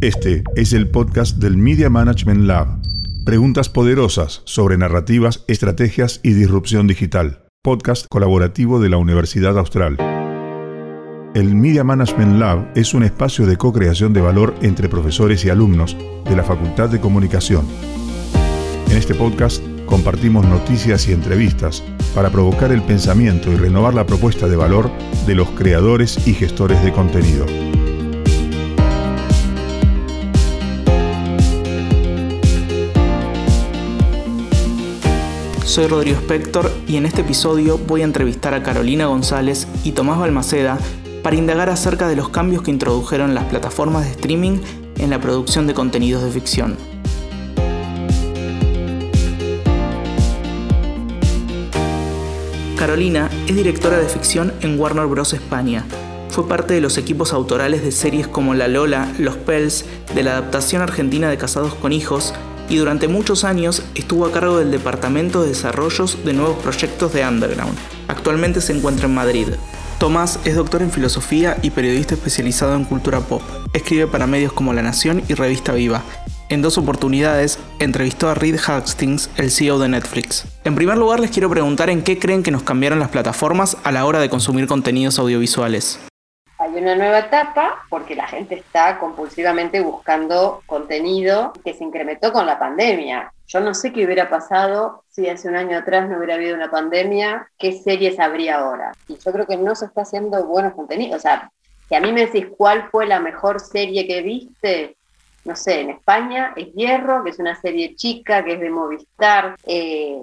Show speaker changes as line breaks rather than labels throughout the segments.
Este es el podcast del Media Management Lab. Preguntas poderosas sobre narrativas, estrategias y disrupción digital. Podcast colaborativo de la Universidad Austral. El Media Management Lab es un espacio de co-creación de valor entre profesores y alumnos de la Facultad de Comunicación. En este podcast compartimos noticias y entrevistas para provocar el pensamiento y renovar la propuesta de valor de los creadores y gestores de contenido.
Soy Rodrigo Spector y en este episodio voy a entrevistar a Carolina González y Tomás Balmaceda para indagar acerca de los cambios que introdujeron las plataformas de streaming en la producción de contenidos de ficción. Carolina es directora de ficción en Warner Bros. España. Fue parte de los equipos autorales de series como La Lola, Los Pels, de la adaptación argentina de Casados con Hijos y durante muchos años estuvo a cargo del Departamento de Desarrollos de Nuevos Proyectos de Underground. Actualmente se encuentra en Madrid. Tomás es doctor en filosofía y periodista especializado en cultura pop. Escribe para medios como La Nación y Revista Viva. En dos oportunidades entrevistó a Reed Hastings, el CEO de Netflix. En primer lugar les quiero preguntar en qué creen que nos cambiaron las plataformas a la hora de consumir contenidos audiovisuales
hay una nueva etapa porque la gente está compulsivamente buscando contenido que se incrementó con la pandemia. Yo no sé qué hubiera pasado si hace un año atrás no hubiera habido una pandemia, qué series habría ahora. Y yo creo que no se está haciendo buenos contenidos. O sea, si a mí me decís cuál fue la mejor serie que viste, no sé, en España es Hierro, que es una serie chica, que es de Movistar. Eh,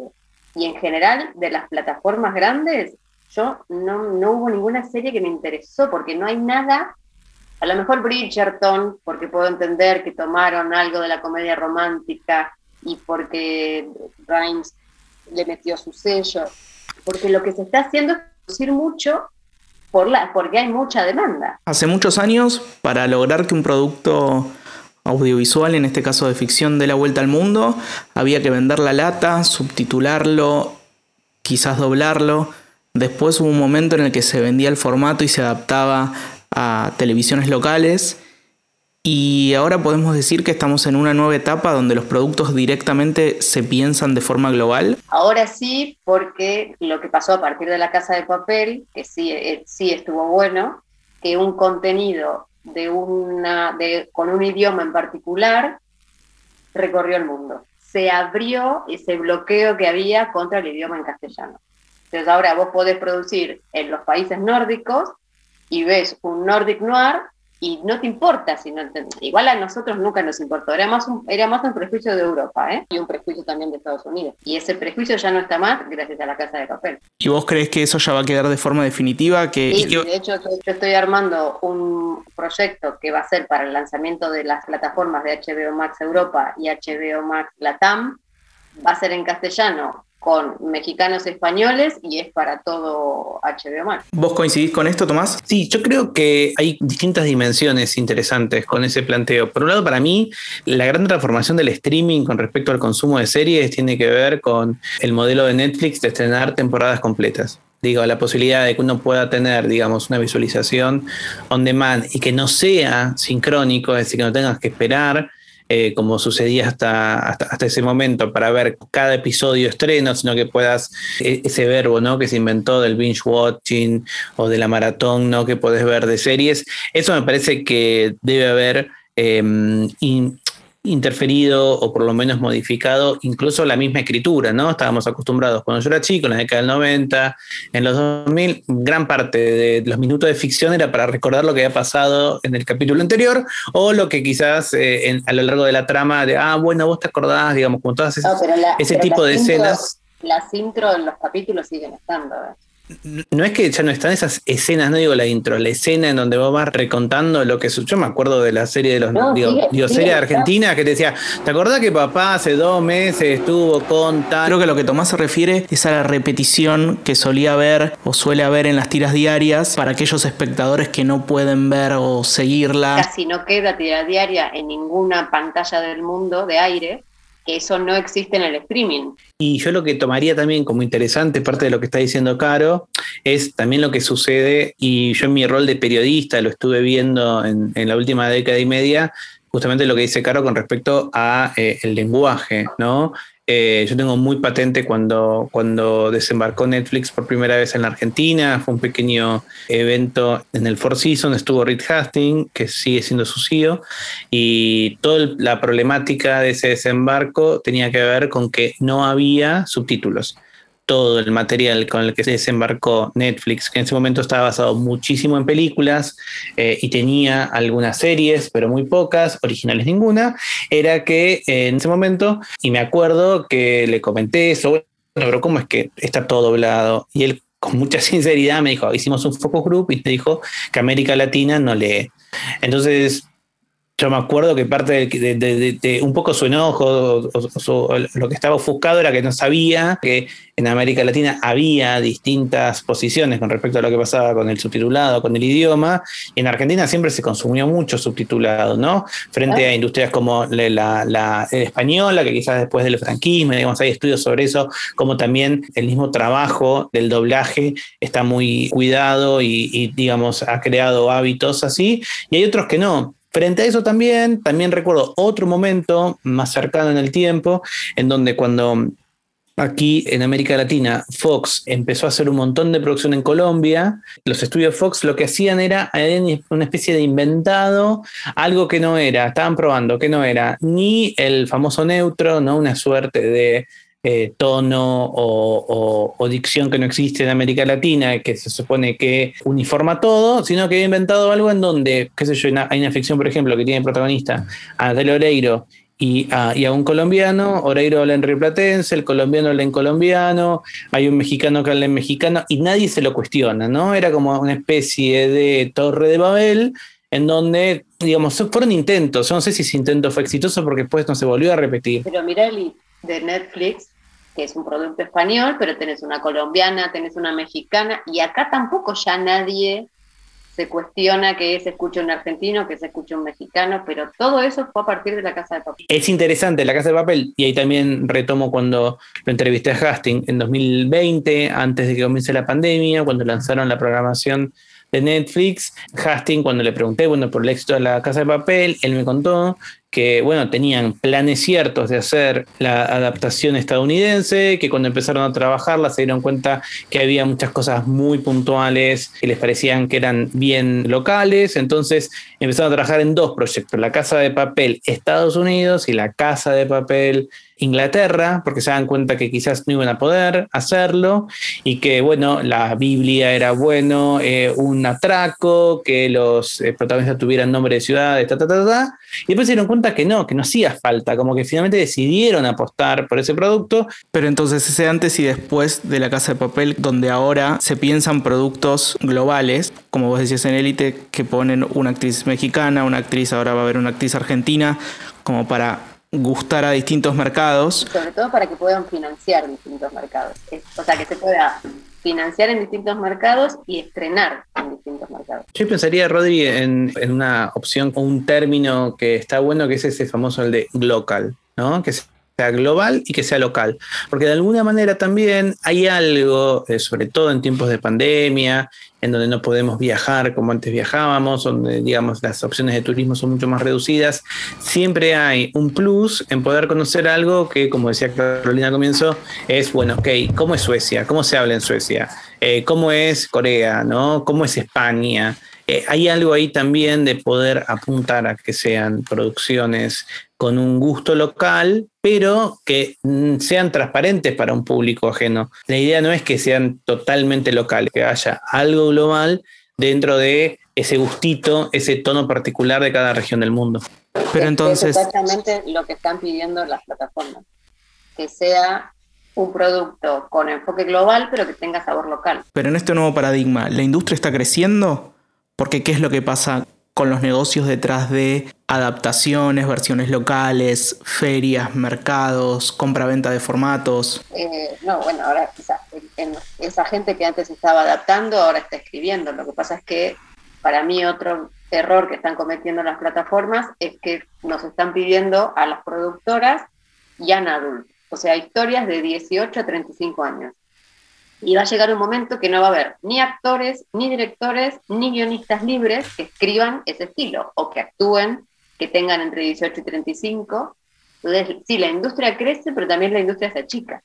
y en general, de las plataformas grandes, yo no, no hubo ninguna serie que me interesó porque no hay nada, a lo mejor Bridgerton, porque puedo entender que tomaron algo de la comedia romántica y porque Grimes le metió su sello, porque lo que se está haciendo es producir mucho por la, porque hay mucha demanda.
Hace muchos años, para lograr que un producto audiovisual, en este caso de ficción, dé la vuelta al mundo, había que vender la lata, subtitularlo, quizás doblarlo. Después hubo un momento en el que se vendía el formato y se adaptaba a televisiones locales. Y ahora podemos decir que estamos en una nueva etapa donde los productos directamente se piensan de forma global.
Ahora sí, porque lo que pasó a partir de la casa de papel, que sí, eh, sí estuvo bueno, que un contenido de una, de, con un idioma en particular recorrió el mundo. Se abrió ese bloqueo que había contra el idioma en castellano. Entonces ahora vos podés producir en los países nórdicos y ves un Nordic Noir y no te importa si no Igual a nosotros nunca nos importó, era más un, era más un prejuicio de Europa ¿eh? y un prejuicio también de Estados Unidos. Y ese prejuicio ya no está más gracias a la Casa de Papel.
¿Y vos crees que eso ya va a quedar de forma definitiva? Que,
sí, de hecho yo estoy armando un proyecto que va a ser para el lanzamiento de las plataformas de HBO Max Europa y HBO Max Latam. Va a ser en castellano con mexicanos españoles y es para todo HBO Max.
¿Vos coincidís con esto, Tomás?
Sí, yo creo que hay distintas dimensiones interesantes con ese planteo. Por un lado, para mí, la gran transformación del streaming con respecto al consumo de series tiene que ver con el modelo de Netflix de estrenar temporadas completas digo, la posibilidad de que uno pueda tener, digamos, una visualización on demand y que no sea sincrónico, es decir, que no tengas que esperar eh, como sucedía hasta, hasta, ese momento, para ver cada episodio estreno, sino que puedas, e, ese verbo ¿no? que se inventó del binge watching o de la maratón ¿no? que puedes ver de series, eso me parece que debe haber eh, interferido o por lo menos modificado incluso la misma escritura, ¿no? Estábamos acostumbrados cuando yo era chico, en la década del 90, en los 2000, gran parte de los minutos de ficción era para recordar lo que había pasado en el capítulo anterior o lo que quizás eh, a lo largo de la trama de, ah, bueno, vos te acordás, digamos, con todas ese tipo de escenas.
Las intro en los capítulos siguen estando. ¿eh?
No es que ya no están esas escenas, no digo la intro, la escena en donde vos vas recontando lo que yo me acuerdo de la serie de los digo, serie de Argentina que te decía, ¿te acordás que papá hace dos meses estuvo con tal?
Creo que lo que Tomás se refiere es a la repetición que solía haber o suele haber en las tiras diarias para aquellos espectadores que no pueden ver o seguirla.
Casi no queda tira diaria en ninguna pantalla del mundo de aire que eso no existe en el streaming.
Y yo lo que tomaría también como interesante, parte de lo que está diciendo Caro, es también lo que sucede, y yo en mi rol de periodista lo estuve viendo en, en la última década y media, justamente lo que dice Caro con respecto a eh, el lenguaje, ¿no? Eh, yo tengo muy patente cuando, cuando desembarcó Netflix por primera vez en la Argentina. Fue un pequeño evento en el Four Seasons. Estuvo Reed Hastings, que sigue siendo su CEO. Y toda la problemática de ese desembarco tenía que ver con que no había subtítulos todo el material con el que se desembarcó Netflix, que en ese momento estaba basado muchísimo en películas eh, y tenía algunas series, pero muy pocas, originales ninguna, era que eh, en ese momento, y me acuerdo que le comenté eso, pero ¿cómo es que está todo doblado? Y él con mucha sinceridad me dijo, hicimos un focus group y me dijo que América Latina no lee. Entonces, yo me acuerdo que parte de, un poco su enojo, lo que estaba ofuscado era que no sabía que en América Latina había distintas posiciones con respecto a lo que pasaba con el subtitulado, con el idioma, y en Argentina siempre se consumió mucho subtitulado, ¿no? Frente a industrias como la, española, que quizás después del franquismo, digamos, hay estudios sobre eso, como también el mismo trabajo del doblaje está muy cuidado y digamos, ha creado hábitos así, y hay otros que no Frente a eso también, también recuerdo otro momento más cercano en el tiempo, en donde cuando aquí en América Latina Fox empezó a hacer un montón de producción en Colombia, los estudios Fox lo que hacían era una especie de inventado, algo que no era, estaban probando que no era ni el famoso neutro, ¿no? una suerte de eh, tono o, dicción que no existe en América Latina, que se supone que uniforma todo, sino que ha inventado algo en donde, qué sé yo, hay una ficción, por ejemplo, que tiene protagonista a Del Oreiro y a, un colombiano, Oreiro habla en riplatense, el colombiano habla en colombiano, hay un mexicano que habla en mexicano y nadie se lo cuestiona, ¿no? Era como una especie de torre de Babel en donde, digamos, fueron intentos, no sé si ese intento fue exitoso porque después no se volvió a repetir.
Pero mira, de Netflix que es un producto español, pero tenés una colombiana, tenés una mexicana, y acá tampoco ya nadie se cuestiona que se escuche un argentino, que se escuche un mexicano, pero todo eso fue a partir de la Casa de Papel.
Es interesante, la Casa de Papel, y ahí también retomo cuando lo entrevisté a Hastings en 2020, antes de que comience la pandemia, cuando lanzaron la programación de Netflix, Hastings, cuando le pregunté, bueno, por el éxito de la Casa de Papel, él me contó que bueno, tenían planes ciertos de hacer la adaptación estadounidense, que cuando empezaron a trabajarla se dieron cuenta que había muchas cosas muy puntuales que les parecían que eran bien locales, entonces empezaron a trabajar en dos proyectos, la Casa de Papel Estados Unidos y la Casa de Papel Inglaterra, porque se dan cuenta que quizás no iban a poder hacerlo y que, bueno, la Biblia era bueno, eh, un atraco, que los eh, protagonistas tuvieran nombre de ciudades, ta, ta, ta, ta, y después se dieron cuenta que no, que no hacía falta, como que finalmente decidieron apostar por ese producto.
Pero entonces ese antes y después de la casa de papel, donde ahora se piensan productos globales, como vos decías en Élite, que ponen una actriz mexicana, una actriz, ahora va a haber una actriz argentina, como para gustar a distintos mercados.
Sobre todo para que puedan financiar distintos mercados. O sea, que se pueda financiar en distintos mercados y estrenar en distintos mercados.
Yo pensaría, Rodri, en, en una opción o un término que está bueno, que es ese famoso, el de local, ¿no? Que global y que sea local. Porque de alguna manera también hay algo, eh, sobre todo en tiempos de pandemia, en donde no podemos viajar como antes viajábamos, donde digamos las opciones de turismo son mucho más reducidas, siempre hay un plus en poder conocer algo que, como decía Carolina al comienzo, es, bueno, ok, ¿cómo es Suecia? ¿Cómo se habla en Suecia? Eh, ¿Cómo es Corea? ¿Cómo es España? Eh, hay algo ahí también de poder apuntar a que sean producciones con un gusto local, pero que mm, sean transparentes para un público ajeno. La idea no es que sean totalmente locales, que haya algo global dentro de ese gustito, ese tono particular de cada región del mundo.
Pero entonces... Es exactamente lo que están pidiendo las plataformas, que sea un producto con enfoque global, pero que tenga sabor local.
Pero en este nuevo paradigma, ¿la industria está creciendo? Porque ¿qué es lo que pasa con los negocios detrás de adaptaciones, versiones locales, ferias, mercados, compra-venta de formatos?
Eh, no, bueno, ahora esa gente que antes estaba adaptando ahora está escribiendo. Lo que pasa es que para mí otro error que están cometiendo las plataformas es que nos están pidiendo a las productoras young adult, o sea, historias de 18 a 35 años. Y va a llegar un momento que no va a haber ni actores, ni directores, ni guionistas libres que escriban ese estilo o que actúen, que tengan entre 18 y 35. Entonces, sí, la industria crece, pero también la industria se achica,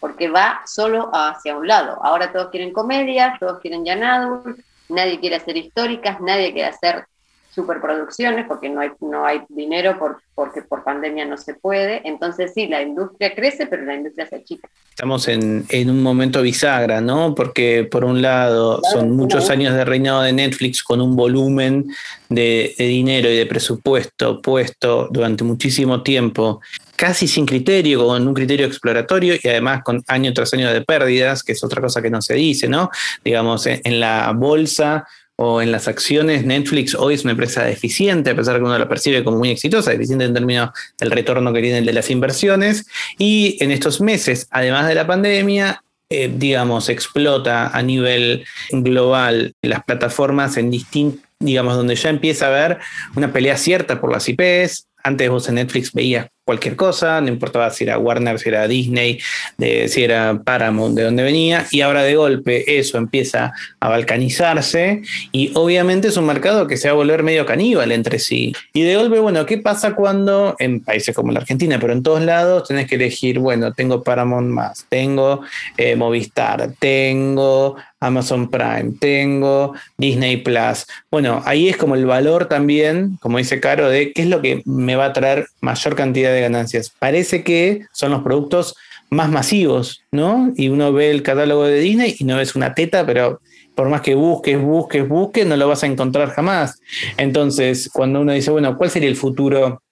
porque va solo hacia un lado. Ahora todos quieren comedias, todos quieren young adult, nadie quiere hacer históricas, nadie quiere hacer superproducciones porque no hay, no hay dinero por, porque por pandemia no se puede. Entonces sí, la industria crece, pero la industria se achica.
Estamos en, un momento bisagra, ¿no? Porque por un lado son muchos años de reinado de Netflix con un volumen de, de dinero y de presupuesto puesto durante muchísimo tiempo casi sin criterio, con un criterio exploratorio y además con año tras año de pérdidas, que es otra cosa que no se dice, ¿no? Digamos, en la bolsa o en las acciones, Netflix hoy es una empresa deficiente, a pesar de que uno la percibe como muy exitosa, deficiente en términos del retorno que tiene de las inversiones. Y en estos meses, además de la pandemia, eh, digamos, explota a nivel global las plataformas en distintos, digamos, donde ya empieza a haber una pelea cierta por las IPs. Antes vos en Netflix veías cualquier cosa, no importaba si era Warner, si era Disney, si era Paramount, de dónde venía, y ahora de golpe eso empieza a balcanizarse y obviamente es un mercado que se va a volver medio caníbal entre sí. Y de golpe, bueno, ¿qué pasa cuando en países como la Argentina, pero en todos lados tenés que elegir, bueno, tengo Paramount más, tengo eh, Movistar, tengo Amazon Prime, tengo Disney Plus. Bueno, ahí es como el valor también, como dice Caro, de qué es lo que me va a traer mayor cantidad de ganancias. Parece que son los productos más masivos, ¿no? Y uno ve el catálogo de Disney y no ves una teta, pero por más que busques, busques, busques, no lo vas a encontrar jamás. Entonces, cuando uno dice, bueno, ¿cuál sería el futuro,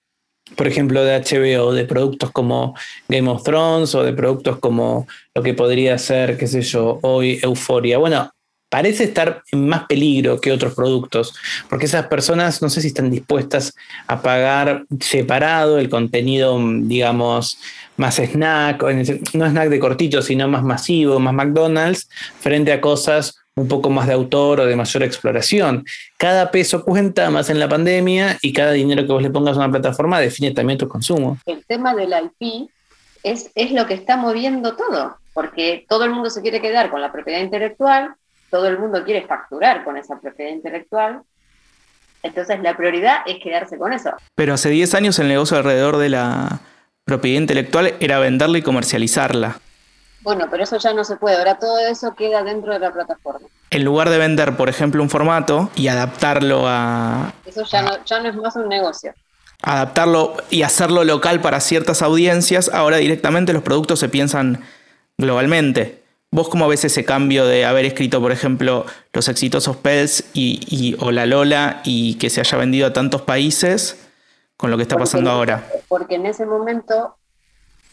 por ejemplo, de HBO, de productos como Game of Thrones o de productos como lo que podría ser, qué sé yo, hoy Euforia? Bueno, parece estar en más peligro que otros productos, porque esas personas no sé si están dispuestas a pagar separado el contenido, digamos, más snack, no snack de cortito, sino más masivo, más McDonald's, frente a cosas un poco más de autor o de mayor exploración. Cada peso cuenta más en la pandemia y cada dinero que vos le pongas a una plataforma define también tu consumo.
El tema del IP es, es lo que está moviendo todo, porque todo el mundo se quiere quedar con la propiedad intelectual, todo el mundo quiere facturar con esa propiedad intelectual. Entonces la prioridad es quedarse con eso.
Pero hace 10 años el negocio alrededor de la propiedad intelectual era venderla y comercializarla.
Bueno, pero eso ya no se puede. Ahora todo eso queda dentro de la plataforma.
En lugar de vender, por ejemplo, un formato y adaptarlo a...
Eso ya no, ya no es más un negocio.
Adaptarlo y hacerlo local para ciertas audiencias, ahora directamente los productos se piensan globalmente. ¿Vos cómo ves ese cambio de haber escrito, por ejemplo, los exitosos Pels y, o La Lola y que se haya vendido a tantos países con lo que está pasando ahora?
Porque en ese momento,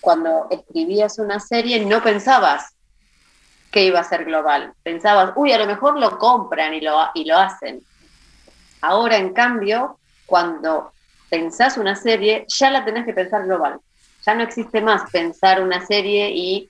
cuando escribías una serie, no pensabas que iba a ser global. Pensabas, uy, a lo mejor lo compran y lo, y lo hacen. Ahora, en cambio, cuando pensás una serie, ya la tenés que pensar global. Ya no existe más pensar una serie y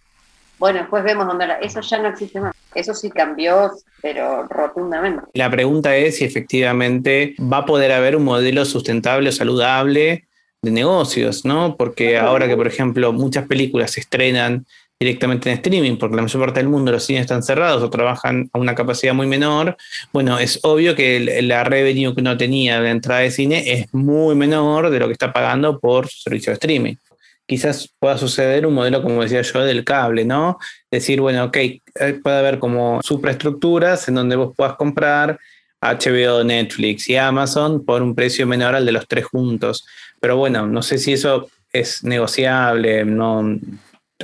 bueno, después vemos dónde eso ya no existe más. Eso sí cambió, pero rotundamente.
La pregunta es si efectivamente va a poder haber un modelo sustentable o saludable de negocios, ¿no? Porque ahora que, por ejemplo, muchas películas se estrenan directamente en streaming, porque la mayor parte del mundo los cines están cerrados o trabajan a una capacidad muy menor, bueno, es obvio que la revenue que uno tenía de entrada de cine es muy menor de lo que está pagando por su servicio de streaming quizás pueda suceder un modelo, como decía yo, del cable, ¿no? Decir, bueno, ok, eh, puede haber como supraestructuras en donde vos puedas comprar HBO, Netflix y Amazon por un precio menor al de los tres juntos. Pero bueno, no sé si eso es negociable, no,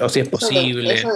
o si es posible.
Eso,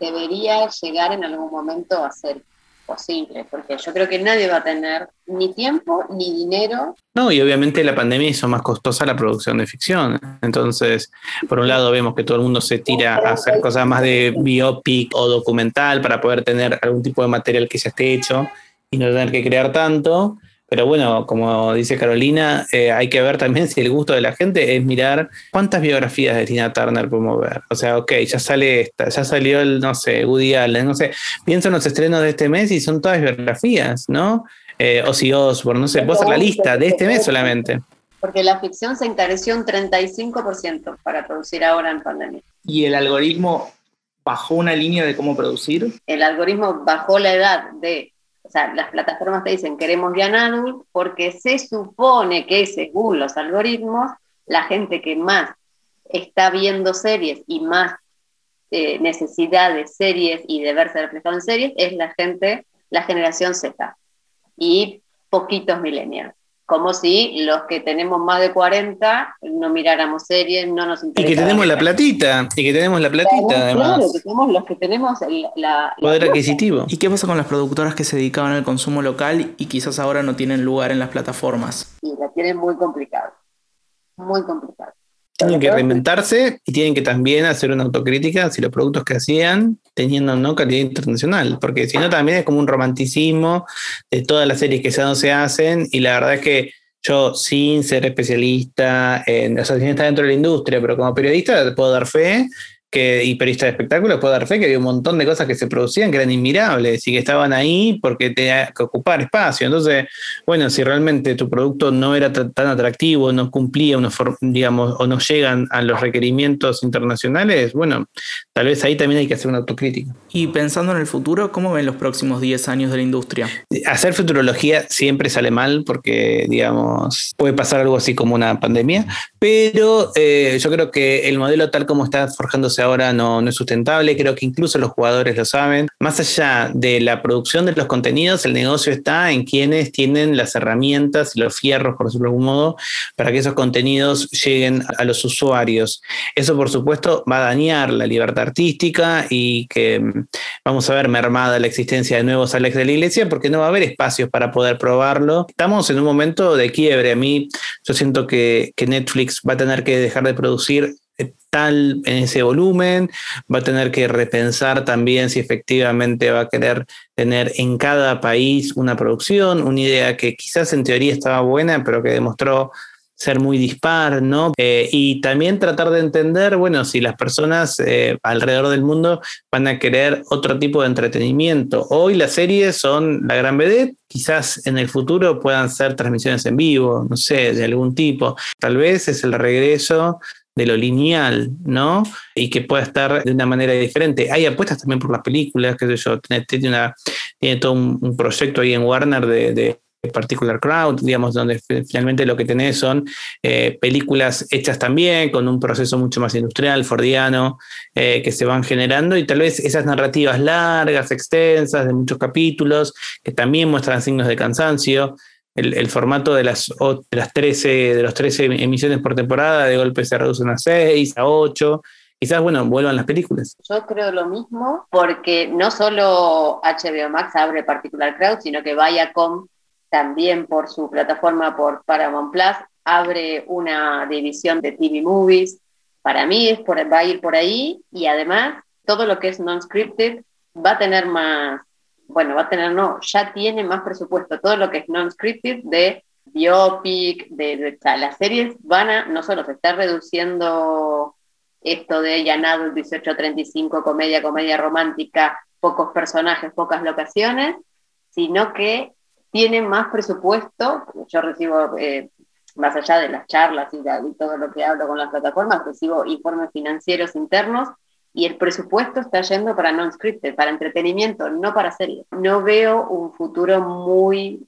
debería llegar en algún momento a ser posible, porque yo creo que nadie va a tener ni tiempo ni dinero.
No, y obviamente la pandemia hizo más costosa la producción de ficción. Entonces, por un lado vemos que todo el mundo se tira a hacer cosas más de biopic o documental para poder tener algún tipo de material que ya esté hecho y no tener que crear tanto. Pero bueno, como dice Carolina, eh, hay que ver también si el gusto de la gente es mirar cuántas biografías de Tina Turner podemos ver. O sea, ok, ya sale esta, ya salió el, no sé, Woody Allen, no sé, pienso en los estrenos de este mes y son todas biografías, ¿no? Eh, Ozzy Osbourne, no sé, vos hacer la lista de este mes solamente.
Porque la ficción se encareció un 35% para producir ahora en pandemia.
¿Y el algoritmo bajó una línea de cómo producir?
El algoritmo bajó la edad de, o sea, las plataformas te dicen queremos Young porque se supone que según los algoritmos, la gente que más está viendo series y más eh, necesidad de series y de verse reflejado en series es la gente, la generación Z y poquitos millennials como si los que tenemos más de 40 no miráramos series, no nos
interesa. Y que tenemos la platita, y que tenemos la platita además.
Claro, que somos los que tenemos la,
poder adquisitivo.
¿Y qué pasa con las productoras que se dedicaban al consumo local y quizás ahora no tienen lugar en las plataformas?
Y la tienen muy complicado, muy complicado.
Tienen que reinventarse y tienen que también hacer una autocrítica si los productos que hacían tenían o no calidad internacional, porque si no también es como un romanticismo de todas las series que ya no se hacen y la verdad es que yo sin ser especialista, en, o sea, sin estar dentro de la industria, pero como periodista puedo dar fe que, y periodista de espectáculos, puedo dar fe que había un montón de cosas que se producían que eran inmirables y que estaban ahí porque tenía que ocupar espacio. Entonces, bueno, si realmente tu producto no era tan atractivo, no cumplía, una digamos, o no llegan a los requerimientos internacionales, bueno, tal vez ahí también hay que hacer una autocrítica.
Y pensando en el futuro, ¿cómo ven los próximos 10 años de la industria?
Hacer futurología siempre sale mal porque, digamos, puede pasar algo así como una pandemia, pero eh, yo creo que el modelo tal como está forjándose ahora no, no es sustentable, creo que incluso los jugadores lo saben. Más allá de la producción de los contenidos, el negocio está en quienes tienen las herramientas y los fierros, por decirlo de algún modo, para que esos contenidos lleguen a los usuarios. Eso, por supuesto, va a dañar la libertad artística y que mm, vamos a ver mermada la existencia de nuevos Alex de la Iglesia porque no va a haber espacios para poder probarlo. Estamos en un momento de quiebre. A mí, yo siento que, que Netflix va a tener que dejar de producir tal en ese volumen, va a tener que repensar también si efectivamente va a querer tener en cada país una producción, una idea que quizás en teoría estaba buena, pero que demostró ser muy dispar, ¿no? Eh, y también tratar de entender, bueno, si las personas eh, alrededor del mundo van a querer otro tipo de entretenimiento. Hoy las series son la gran vedette, quizás en el futuro puedan ser transmisiones en vivo, no sé, de algún tipo. Tal vez es el regreso de lo lineal, ¿no? Y que pueda estar de una manera diferente. Hay apuestas también por las películas, qué sé yo, tiene, todo un, proyecto ahí en Warner de, Particular Crowd, digamos, donde finalmente lo que tenés son eh, películas hechas también con un proceso mucho más industrial, fordiano, eh, que se van generando y tal vez esas narrativas largas, extensas, de muchos capítulos, que también muestran signos de cansancio, el, formato de las, de las 13, de los 13 emisiones por temporada, de golpe se reducen a 6, a 8. Quizás, bueno, vuelvan las películas.
Yo creo lo mismo, porque no solo HBO Max abre Particular Crowd, sino que Viacom también por su plataforma, por Paramount Plus, abre una división de TV Movies. Para mí es por, va a ir por ahí y además todo lo que es non-scripted va a tener más, bueno, va a tener, no, ya tiene más presupuesto. Todo lo que es non-scripted de biopic, de, las series van a, no solo se está reduciendo esto de llanado 1835, comedia, comedia romántica, pocos personajes, pocas locaciones, sino que tienen más presupuesto. Yo recibo, eh, más allá de las charlas y, todo lo que hablo con las plataformas, recibo informes financieros internos y el presupuesto está yendo para non-scripted, para entretenimiento, no para series. No veo un futuro muy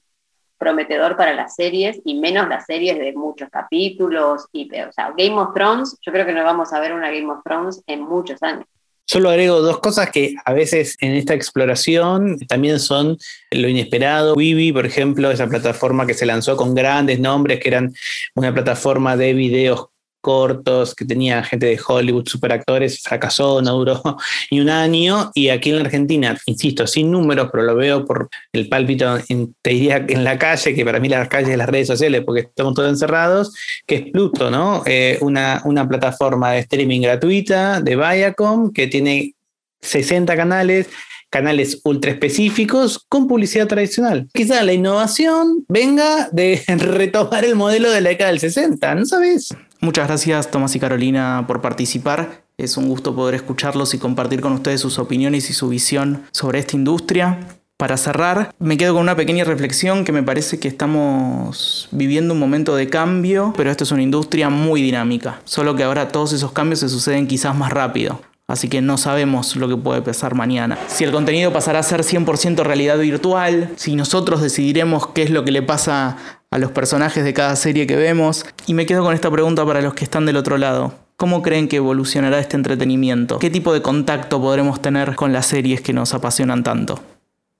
prometedor para las series y menos las series de muchos capítulos. O sea, Game of Thrones, yo creo que no vamos a ver una Game of Thrones en muchos años.
Solo agrego dos cosas que a veces en esta exploración también son lo inesperado. Wibi, por ejemplo, esa plataforma que se lanzó con grandes nombres, que eran una plataforma de videos cortos que tenía gente de Hollywood, superactores, fracasó, no duró ni un año. Y aquí en Argentina, insisto, sin números, pero lo veo por el pálpito, en, te diría en la calle, que para mí las calles las redes sociales, porque estamos todos encerrados, que es Pluto, ¿no? Eh, una, una plataforma de streaming gratuita de Viacom que tiene 60 canales canales ultra específicos con publicidad tradicional. Quizá la innovación venga de retomar el modelo de la década del 60, ¿no sabes?
Muchas gracias Tomás y Carolina por participar. Es un gusto poder escucharlos y compartir con ustedes sus opiniones y su visión sobre esta industria. Para cerrar, me quedo con una pequeña reflexión que me parece que estamos viviendo un momento de cambio, pero esto es una industria muy dinámica, solo que ahora todos esos cambios se suceden quizás más rápido. Así que no sabemos lo que puede pasar mañana. Si el contenido pasará a ser 100% realidad virtual, si nosotros decidiremos qué es lo que le pasa a los personajes de cada serie que vemos. Y me quedo con esta pregunta para los que están del otro lado. ¿Cómo creen que evolucionará este entretenimiento? ¿Qué tipo de contacto podremos tener con las series que nos apasionan tanto?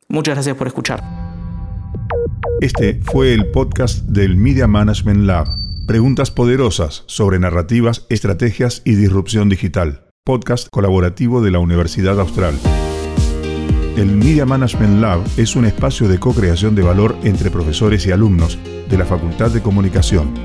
Muchas gracias por escuchar.
Este fue el podcast del Media Management Lab. Preguntas poderosas sobre narrativas, estrategias y disrupción digital. Podcast colaborativo de la Universidad Austral. El Media Management Lab es un espacio de co-creación de valor entre profesores y alumnos de la Facultad de Comunicación